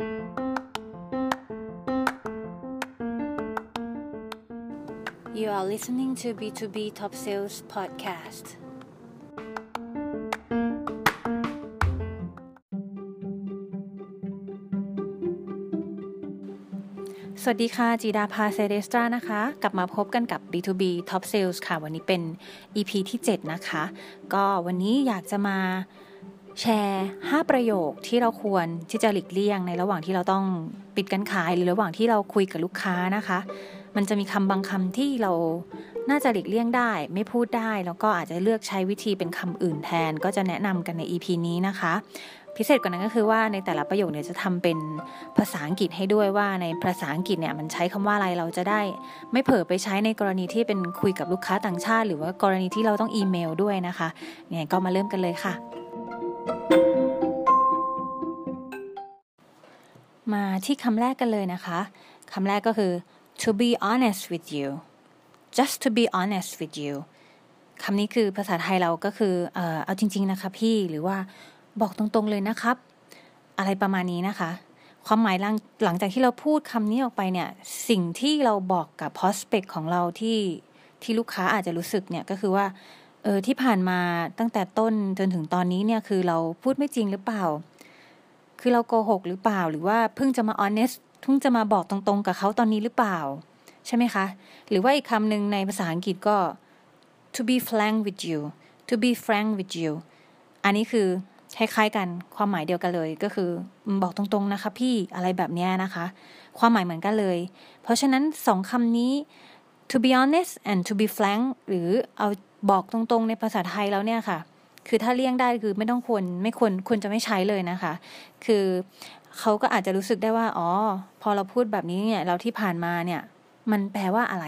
You are listening to B2B Top Sales Podcast. สวัสดีค่ะ จีดาพาเซเดสตรานะคะ กลับมาพบกันกับ B2B Top Sales ค่ะ วันนี้เป็น EP ที่ 7 นะคะ ก็วันนี้อยากจะมา แชร์ 5 ประโยคที่เราควรที่จะหลีกเลี่ยงในระหว่างที่เราต้องปิดการขายหรือระหว่างที่เราคุยกับลูกค้านะคะ มันจะมีคำบางคำที่เราน่าจะหลีกเลี่ยงได้ ไม่พูดได้ แล้วก็อาจจะเลือกใช้วิธีเป็นคำอื่นแทน ก็จะแนะนำกันใน EP นี้นะคะ พิเศษกว่านั้นก็คือว่าในแต่ละประโยคเนี่ยจะทำเป็นภาษาอังกฤษให้ด้วยว่าในภาษาอังกฤษเนี่ยมันใช้คำว่าอะไรเราจะได้ ไม่เผลอไปใช้ในกรณีที่เป็นคุยกับลูกค้าต่างชาติ หรือว่ากรณีที่เราต้องอีเมลด้วยนะคะเนี่ยก็มาเริ่มกันเลยค่ะ มาที่คำแรกกันเลยนะคะคำแรกก็คือ to be honest with you just to be honest with you คำนี้คือภาษาไทยเราก็คือเออเอาจริง ๆ นะคะพี่หรือว่าบอกตรงๆเลยนะครับ อะไรประมาณนี้นะคะ ความหมายหลังหลังจากที่เราพูดคำนี้ออกไปเนี่ย สิ่งที่เราบอกกับ prospect ของเราที่ที่ลูกค้าอาจจะรู้สึกเนี่ยก็คือว่าเออที่ผ่านมาตั้งแต่ต้นจนถึงตอนนี้เนี่ยคือเราพูดไม่จริงหรือเปล่า คือเราโกหกหรือเปล่า หรือว่าเพิ่งจะมา honest เพิ่งจะมาบอกตรงๆ กับเขาตอนนี้หรือเปล่า ใช่ไหมคะ หรือว่าอีกคำหนึ่งในภาษาอังกฤษก็ to be frank with you to be frank with you อันนี้คือคล้ายๆกันความหมายเดียวกันเลยก็คือบอกตรงๆนะคะ พี่อะไรแบบนี้นะคะ ความหมายเหมือนกันเลย เพราะฉะนั้นสองคำนี้ to be honest and to be frank หรือเอาบอกตรงๆในภาษาไทยแล้วเนี่ยค่ะ คือถ้าเลี่ยงได้คือไม่ต้องควรไม่ควรควรจะไม่ใช้เลยนะคะ คือเขาก็อาจจะรู้สึกได้ว่า อ๋อ พอเราพูดแบบนี้เนี่ย เราที่ผ่านมาเนี่ย มันแปลว่าอะไร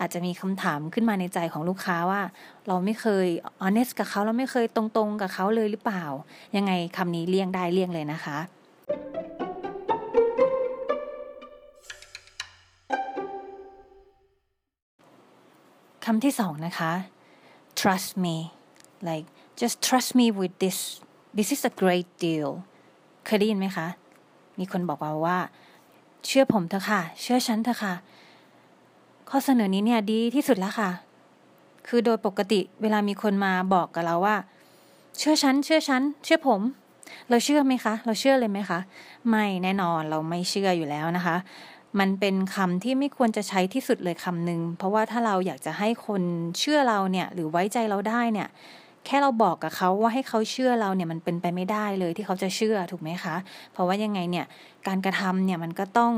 อาจจะมีคำถามขึ้นมาในใจของลูกค้าว่า เราไม่เคย honest กับเขาเราไม่เคยตรงๆ กับเขาเลยหรือเปล่า ยังไงคำนี้เลี่ยงได้เลี่ยงเลยนะคะคำที่สองนะคะ trust me like just trust me with this this is a great deal เคยได้ยินไหมคะ มีคนบอกว่าว่า เชื่อผมเถอะค่ะ เชื่อฉันเถอะค่ะ ข้อเสนอนี้เนี่ยดีที่สุดแล้วค่ะ คือโดยปกติเวลามีคนมาบอกกับเราว่า เชื่อฉัน เชื่อฉัน เชื่อผม เราเชื่อไหมคะ เราเชื่อเลยไหมคะ ไม่แน่นอนเราไม่เชื่ออยู่แล้วนะคะ มันเป็นคำที่ไม่ควรจะใช้ที่สุดเลยคำหนึ่งเพราะว่าถ้าเราอยากจะให้คนเชื่อเราเนี่ย หรือไว้ใจเราได้เนี่ย แค่เราบอกกับเขาว่าให้เขาเชื่อเราเนี่ยมันเป็นไปไม่ได้เลยที่เขาจะเชื่อถูกไหมคะ เพราะว่ายังไงเนี่ยการกระทำเนี่ยมันก็ต้อง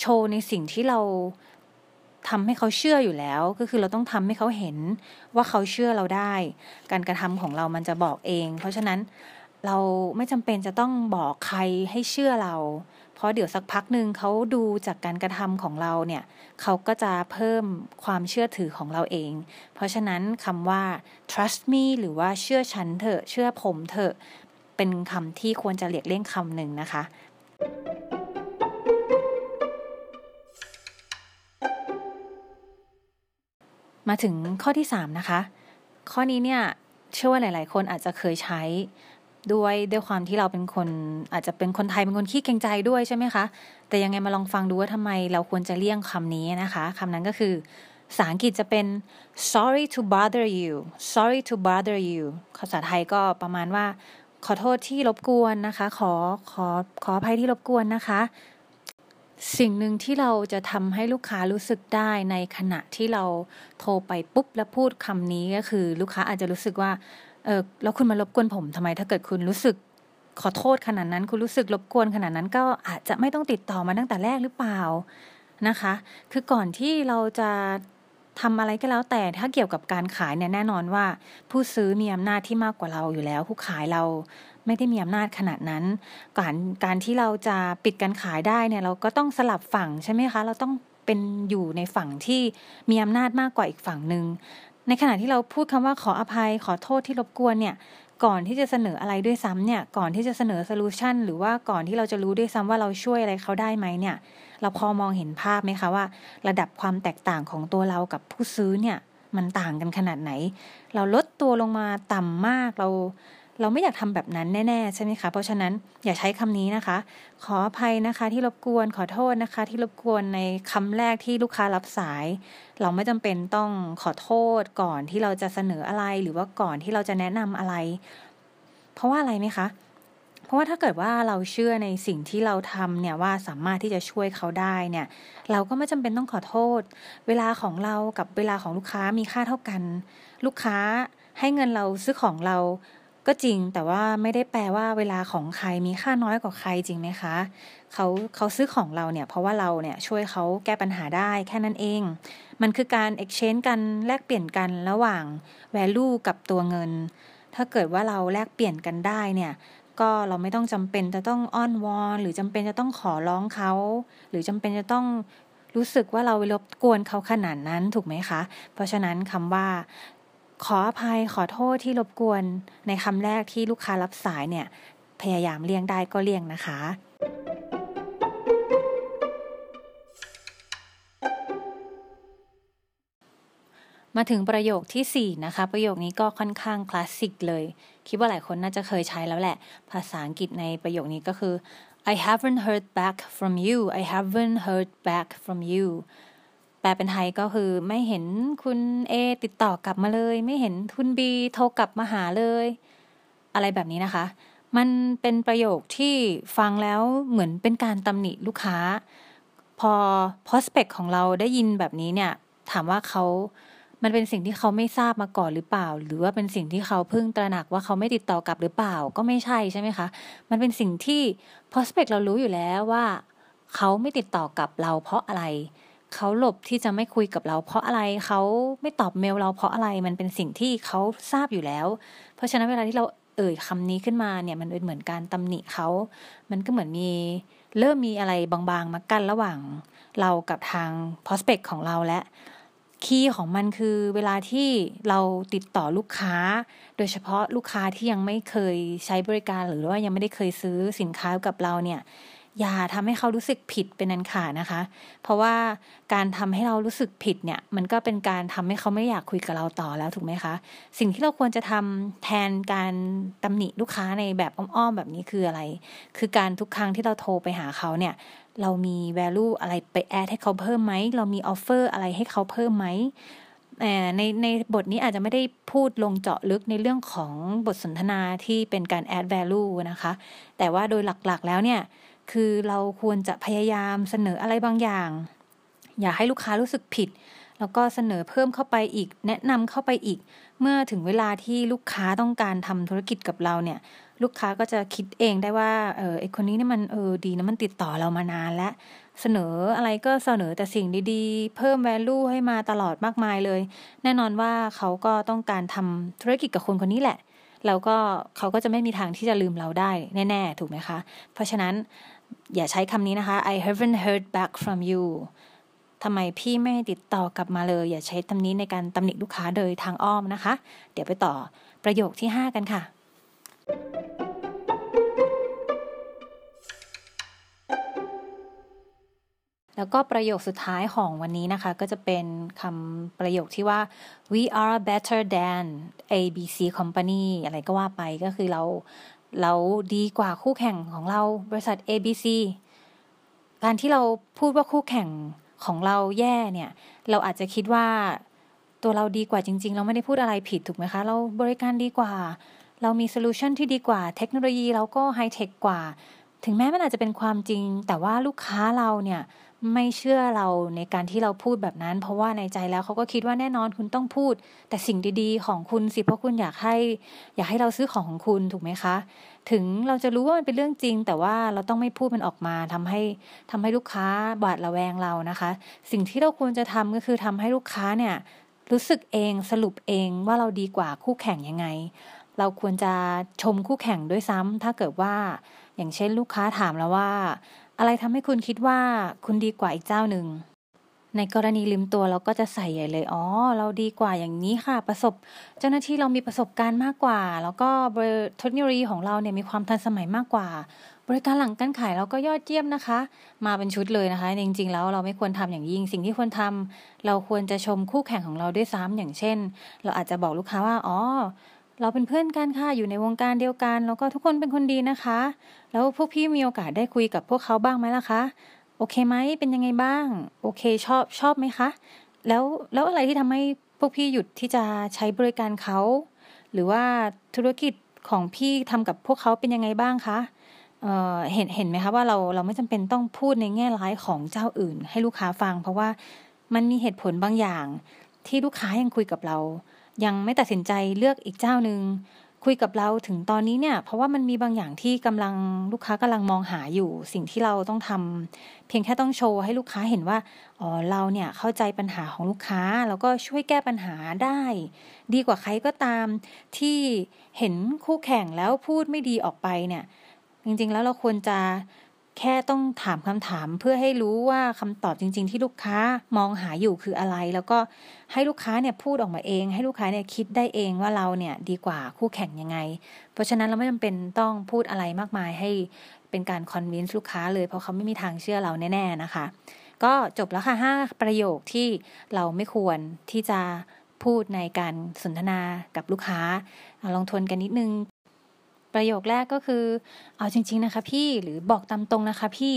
โชว์ในสิ่งที่เราทำให้เขาเชื่ออยู่แล้ว ก็คือเราต้องทำให้เขาเห็นว่าเขาเชื่อเราได้ การกระทำของเรามันจะบอกเอง เพราะฉะนั้นเราไม่จำเป็นจะต้องบอกใครให้เชื่อเรา เพราะเดี๋ยวสักพักหนึ่งเขาดูจากการกระทำของเราเนี่ยเขาก็จะเพิ่มความเชื่อถือของเราเอง เพราะฉะนั้นคำว่า trust me หรือว่าเชื่อฉันเถอะ เชื่อผมเถอะ เป็นคำที่ควรจะเลียกเลี่ยงคำหนึ่งนะคะมาถึงข้อที่ 3 นะคะ ข้อนี้เนี่ยเชื่อว่าหลาย ๆ คนอาจจะเคยใช้ ด้วยด้วยความที่เราเป็นคนอาจจะเป็นคนไทยเป็นคนขี้เกรงใจด้วยใช่ไหมคะ แต่ยังไงมาลองฟังดูว่าทำไมเราควรจะเลี่ยงคำนี้นะคะคำนั้นก็คือภาษาอังกฤษจะเป็น sorry to bother you sorry to bother you ภาษาไทยก็ประมาณว่า ขอโทษที่รบกวนนะคะ ขอขอขออภัยที่รบกวนนะคะ สิ่งหนึ่งที่เราจะทำให้ลูกค้ารู้สึกได้ในขณะที่เราโทรไปปุ๊บแล้วพูดคำนี้ก็คือ ลูกค้าอาจจะรู้สึกว่า เออแล้วคุณมารบกวนผมทำไม ถ้าเกิดคุณรู้สึกขอโทษขนาดนั้น คุณรู้สึกรบกวนขนาดนั้น ก็อาจจะไม่ต้องติดต่อมาตั้งแต่แรกหรือเปล่านะคะ คือก่อนที่เราจะทำอะไรก็แล้วแต่ถ้าเกี่ยวกับการขายเนี่ยแน่นอนว่า ผู้ซื้อมีอำนาจที่มากกว่าเราอยู่แล้ว ผู้ขายเราไม่ได้มีอำนาจขนาดนั้นการการที่เราจะปิดการขายได้เนี่ยเราก็ต้องสลับฝั่งใช่ไหมคะ เราต้องเป็นอยู่ในฝั่งที่มีอำนาจมากกว่าอีกฝั่งหนึ่ง ในขณะที่เราพูดคำว่าขออภัยขอโทษที่รบกวนเนี่ย ก่อนที่จะเสนออะไรด้วยซ้ำเนี่ย ก่อนที่จะเสนอโซลูชันหรือว่าก่อนที่เราจะรู้ด้วยซ้ำว่าเราช่วยอะไรเขาได้ไหมเนี่ย เราพอมองเห็นภาพไหมคะว่า ระดับความแตกต่างของตัวเรากับผู้ซื้อเนี่ย มันต่างกันขนาดไหน เราลดตัวลงมาต่ำมากเรา เราไม่อยากทำแบบนั้นแน่ๆใช่ไหมคะ เพราะฉะนั้นอย่าใช้คำนี้นะคะ ขออภัยนะคะ ที่รบกวนขอโทษนะคะ ที่รบกวนในคำแรกที่ลูกค้ารับสาย เราไม่จำเป็นต้องขอโทษก่อนที่เราจะเสนออะไรหรือว่าก่อนที่เราจะแนะนำอะไร เพราะว่าอะไรไหมคะเพราะว่าถ้าเกิดว่าเราเชื่อในสิ่งที่เราทำเนี่ยว่าสามารถที่จะช่วยเขาได้เนี่ย เราก็ไม่จำเป็นต้องขอโทษ เวลาของเรากับเวลาของลูกค้ามีค่าเท่ากัน ลูกค้าให้เงินเราซื้อของเรา ก็จริงแต่ว่าไม่ได้แปลว่าเวลาของใครมีค่าน้อยกว่าใครจริงไหมคะเขาเขาซื้อของเราเนี่ยเพราะว่าเราเนี่ยช่วยเขาแก้ปัญหาได้แค่นั้นเอง มันคือการ exchange กันแลกเปลี่ยนกันระหว่าง value กับตัวเงิน ถ้าเกิดว่าเราแลกเปลี่ยนกันได้เนี่ยก็เราไม่ต้องจำเป็นจะต้องอ้อนวอน หรือจำเป็นจะต้องขอร้องเขา หรือจำเป็นจะต้องรู้สึกว่าเราไปรบกวนเขาขนาดนั้นถูกไหมคะ เพราะฉะนั้นคำว่า ขออภัยขอโทษที่รบกวน ในคำแรกที่ลูกค้ารับสายเนี่ย พยายามเลี่ยงได้ก็เลี่ยงนะคะ มาถึงประโยคที่ 4 นะคะ ประโยคนี้ก็ค่อนข้างคลาสสิกเลย คิดว่าหลายคนน่าจะเคยใช้แล้วแหละ ภาษาอังกฤษในประโยคนี้ก็คือ I haven't heard back from you I haven't heard back from you แปลเป็นไทยก็คือไม่เห็นคุณเอติดต่อกลับมาเลย ไม่เห็นคุณบีโทรกลับมาหาเลย อะไรแบบนี้นะคะ มันเป็นประโยคที่ฟังแล้วเหมือนเป็นการตำหนิลูกค้า พอ prospect ของเราได้ยินแบบนี้เนี่ย ถามว่าเขามันเป็นสิ่งที่เขาไม่ทราบมาก่อนหรือเปล่า หรือว่าเป็นสิ่งที่เขาเพิ่งตระหนักว่าเขาไม่ติดต่อกลับหรือเปล่าก็ไม่ใช่ใช่ไหมคะ มันเป็นสิ่งที่ prospect เรารู้อยู่แล้วว่า เขาไม่ติดต่อกลับเราเพราะอะไร เขาหลบที่จะไม่คุยกับเรา เพราะอะไรเขาไม่ตอบเมลเราเพราะอะไรมันเป็นสิ่งที่เขาทราบอยู่แล้ว เพราะฉะนั้นเวลาที่เราเอ่ยคำนี้ขึ้นมาเนี่ยมันเป็นเหมือนการตำหนิเขา มันก็เหมือนมีเริ่มมีอะไรบางๆมากั้นระหว่างเรากับทาง prospect ของเราและคีย์ของมันคือเวลาที่เราติดต่อลูกค้า โดยเฉพาะลูกค้าที่ยังไม่เคยใช้บริการหรือว่ายังไม่ได้เคยซื้อสินค้ากับเราเนี่ย อย่าทำให้เขารู้สึกผิดเป็นนันขาดนะคะ เพราะว่าการทำให้เรารู้สึกผิดเนี่ย มันก็เป็นการทำให้เขาไม่อยากคุยกับเราต่อแล้วถูกไหมคะ สิ่งที่เราควรจะทำแทนการตำหนิลูกค้าในแบบอ้อมๆแบบนี้คืออะไร คือการทุกครั้งที่เราโทรไปหาเขาเนี่ย เรามี value อะไรไปแอดให้เขาเพิ่มไหม เรามี offer อะไรให้เขาเพิ่มไหมในในบทนี้อาจจะไม่ได้พูดลงเจาะลึกในเรื่องของบทสนทนาที่เป็นการ add value นะคะ แต่ว่าโดยหลักๆแล้วเนี่ย คือเราควรจะพยายามเสนออะไรบางอย่าง อย่าให้ลูกค้ารู้สึกผิด แล้วก็เสนอเพิ่มเข้าไปอีก แนะนำเข้าไปอีก เมื่อถึงเวลาที่ลูกค้าต้องการทำธุรกิจกับเราเนี่ย ลูกค้าก็จะคิดเองได้ว่าเออไอคนนี้นี่มันเออดีนะมันติดต่อเรามานานแล้วเสนออะไรก็เสนอแต่สิ่งดีๆ เพิ่ม value ให้มาตลอดมากมายเลย แน่นอนว่าเขาก็ต้องการทำธุรกิจกับคนคนนี้แหละ แล้วก็เขาก็จะไม่มีทางที่จะลืมเราได้แน่ ๆ ถูกไหมคะ เพราะฉะนั้นอย่าใช้คำนี้นะคะ I haven't heard back from you ทำไมพี่ไม่ติดต่อกลับมาเลย อย่าใช้คำนี้ในการตำหนิลูกค้าโดยทางอ้อมนะคะ เดี๋ยวไปต่อประโยคที่ 5 กันค่ะ แล้วก็ประโยคสุดท้ายของวันนี้นะคะ ก็จะเป็นคำประโยคที่ว่า we are better than ABC company อะไรก็ว่าไปก็คือเราเราดีกว่าคู่แข่งของเราบริษัท ABC การที่เราพูดว่าคู่แข่งของเราแย่เนี่ย เราอาจจะคิดว่าตัวเราดีกว่าจริง ๆ เราไม่ได้พูดอะไรผิดถูกไหมคะ เราบริการดีกว่า เรามี solution ที่ดีกว่า เทคโนโลยีเราก็ไฮเทคกว่า ถึงแม้มันอาจจะเป็นความจริง แต่ว่าลูกค้าเราเนี่ย ไม่เชื่อเราในการที่เราพูดแบบนั้น เพราะว่าในใจแล้วเขาก็คิดว่าแน่นอนคุณต้องพูด แต่สิ่งดีๆ ของคุณสิเพราะคุณอยากให้ อยากให้เราซื้อของของคุณถูกไหมคะ ถึงเราจะรู้ว่ามันเป็นเรื่องจริง แต่ว่าเราต้องไม่พูดมันออกมาทำให้ทำให้ลูกค้าบาดระแวงเรานะคะ สิ่งที่เราควรจะทำก็คือทำให้ลูกค้าเนี่ยรู้สึกเองสรุปเองว่าเราดีกว่าคู่แข่งยังไง เราควรจะชมคู่แข่งด้วยซ้ำถ้าเกิดว่าอย่างเช่นลูกค้าถามแล้วว่า อะไรทำให้คุณคิดว่าคุณดีกว่าอีกเจ้าหนึ่ง ในกรณีลืมตัวเราก็จะใส่ใหญ่เลย อ๋อ เราดีกว่าอย่างนี้ค่ะ ประสบ เจ้าหน้าที่เรามีประสบการณ์มากกว่า แล้วก็เทคโนโลยีของเราเนี่ยมีความทันสมัยมากกว่า บริการหลังการขายเราก็ยอดเยี่ยมนะคะ มาเป็นชุดเลยนะคะ จริง ๆ แล้วเราไม่ควรทำอย่างยิ่ง สิ่งที่ควรทำเราควรจะชมคู่แข่งของเราด้วยซ้ำอย่างเช่น เราอาจจะบอกลูกค้าว่า อ๋อ เราเป็นเพื่อนกันค่ะอยู่ในวงการเดียวกัน แล้วก็ทุกคนเป็นคนดีนะคะ แล้วพวกพี่มีโอกาสได้คุยกับพวกเขาบ้างไหมล่ะคะ โอเคไหมเป็นยังไงบ้าง โอเคชอบชอบไหมคะ แล้วแล้วอะไรที่ทำให้พวกพี่หยุดที่จะใช้บริการเขา หรือว่าธุรกิจของพี่ทำกับพวกเขาเป็นยังไงบ้างคะเเห็นเห็นไหมคะว่าเราเราไม่จำเป็นต้องพูดในแง่ร้ายของเจ้าอื่น ให้ลูกค้าฟัง เพราะว่ามันมีเหตุผลบางอย่างที่ลูกค้ายังคุยกับเรา ยังไม่ตัดสินใจเลือกอีกเจ้าหนึ่งคุยกับเราถึงตอนนี้เนี่ย เพราะว่ามันมีบางอย่างที่กำลังลูกค้ากำลังมองหาอยู่ สิ่งที่เราต้องทำเพียงแค่ต้องโชว์ให้ลูกค้าเห็นว่าอ๋อเราเนี่ยเข้าใจปัญหาของลูกค้า แล้วก็ช่วยแก้ปัญหาได้ ดีกว่าใครก็ตามที่เห็นคู่แข่งแล้วพูดไม่ดีออกไปเนี่ย จริงๆแล้วเราควรจะ แค่ต้องถามคำถามเพื่อให้รู้ว่าคำตอบจริง ๆ ที่ลูกค้ามองหาอยู่คืออะไร แล้วก็ให้ลูกค้าเนี่ยพูดออกมาเอง ให้ลูกค้าเนี่ยคิดได้เองว่าเราเนี่ยดีกว่าคู่แข่งยังไง เพราะฉะนั้นเราไม่จำเป็นต้องพูดอะไรมากมายให้เป็นการคอนวินส์ลูกค้าเลยเพราะเขาไม่มีทางเชื่อเราแน่ ๆนะคะ ก็จบแล้วค่ะห้าประโยคที่เราไม่ควรที่จะพูดในการสนทนากับลูกค้าลองทวนกันนิดนึง ประโยคแรกก็คือ เอาจริง ๆ นะคะพี่หรือบอกตามตรงนะคะพี่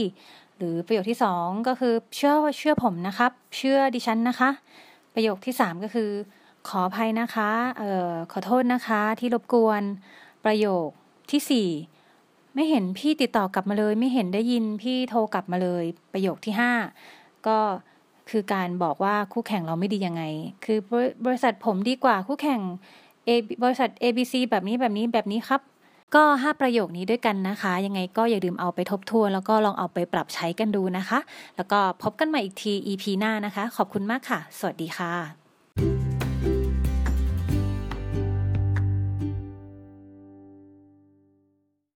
หรือประโยคที่สองก็คือเชื่อเชื่อผมนะครับ เชื่อดิฉันนะคะ ประโยคที่สามก็คือ ขออภัยนะคะเอ่อขอโทษนะคะที่รบกวน ประโยคที่สี่ไม่เห็นพี่ติดต่อกลับมาเลย ไม่เห็นได้ยินพี่โทรกลับมาเลย ประโยคที่ห้าก็คือการบอกว่าคู่แข่งเราไม่ดียังไง คือบริษัทผมดีกว่าคู่แข่ง A บริษัท ABC แบบนี้แบบนี้แบบนี้ครับ ก็ 5 ประโยคนี้ด้วยกันนะคะ ยังไงก็อย่าลืมเอาไปทบทวน แล้วก็ลองเอาไปปรับใช้กันดูนะคะ แล้วก็พบกันใหม่อีกที EP หน้านะคะ ขอบคุณมากค่ะ สวัสดีค่ะ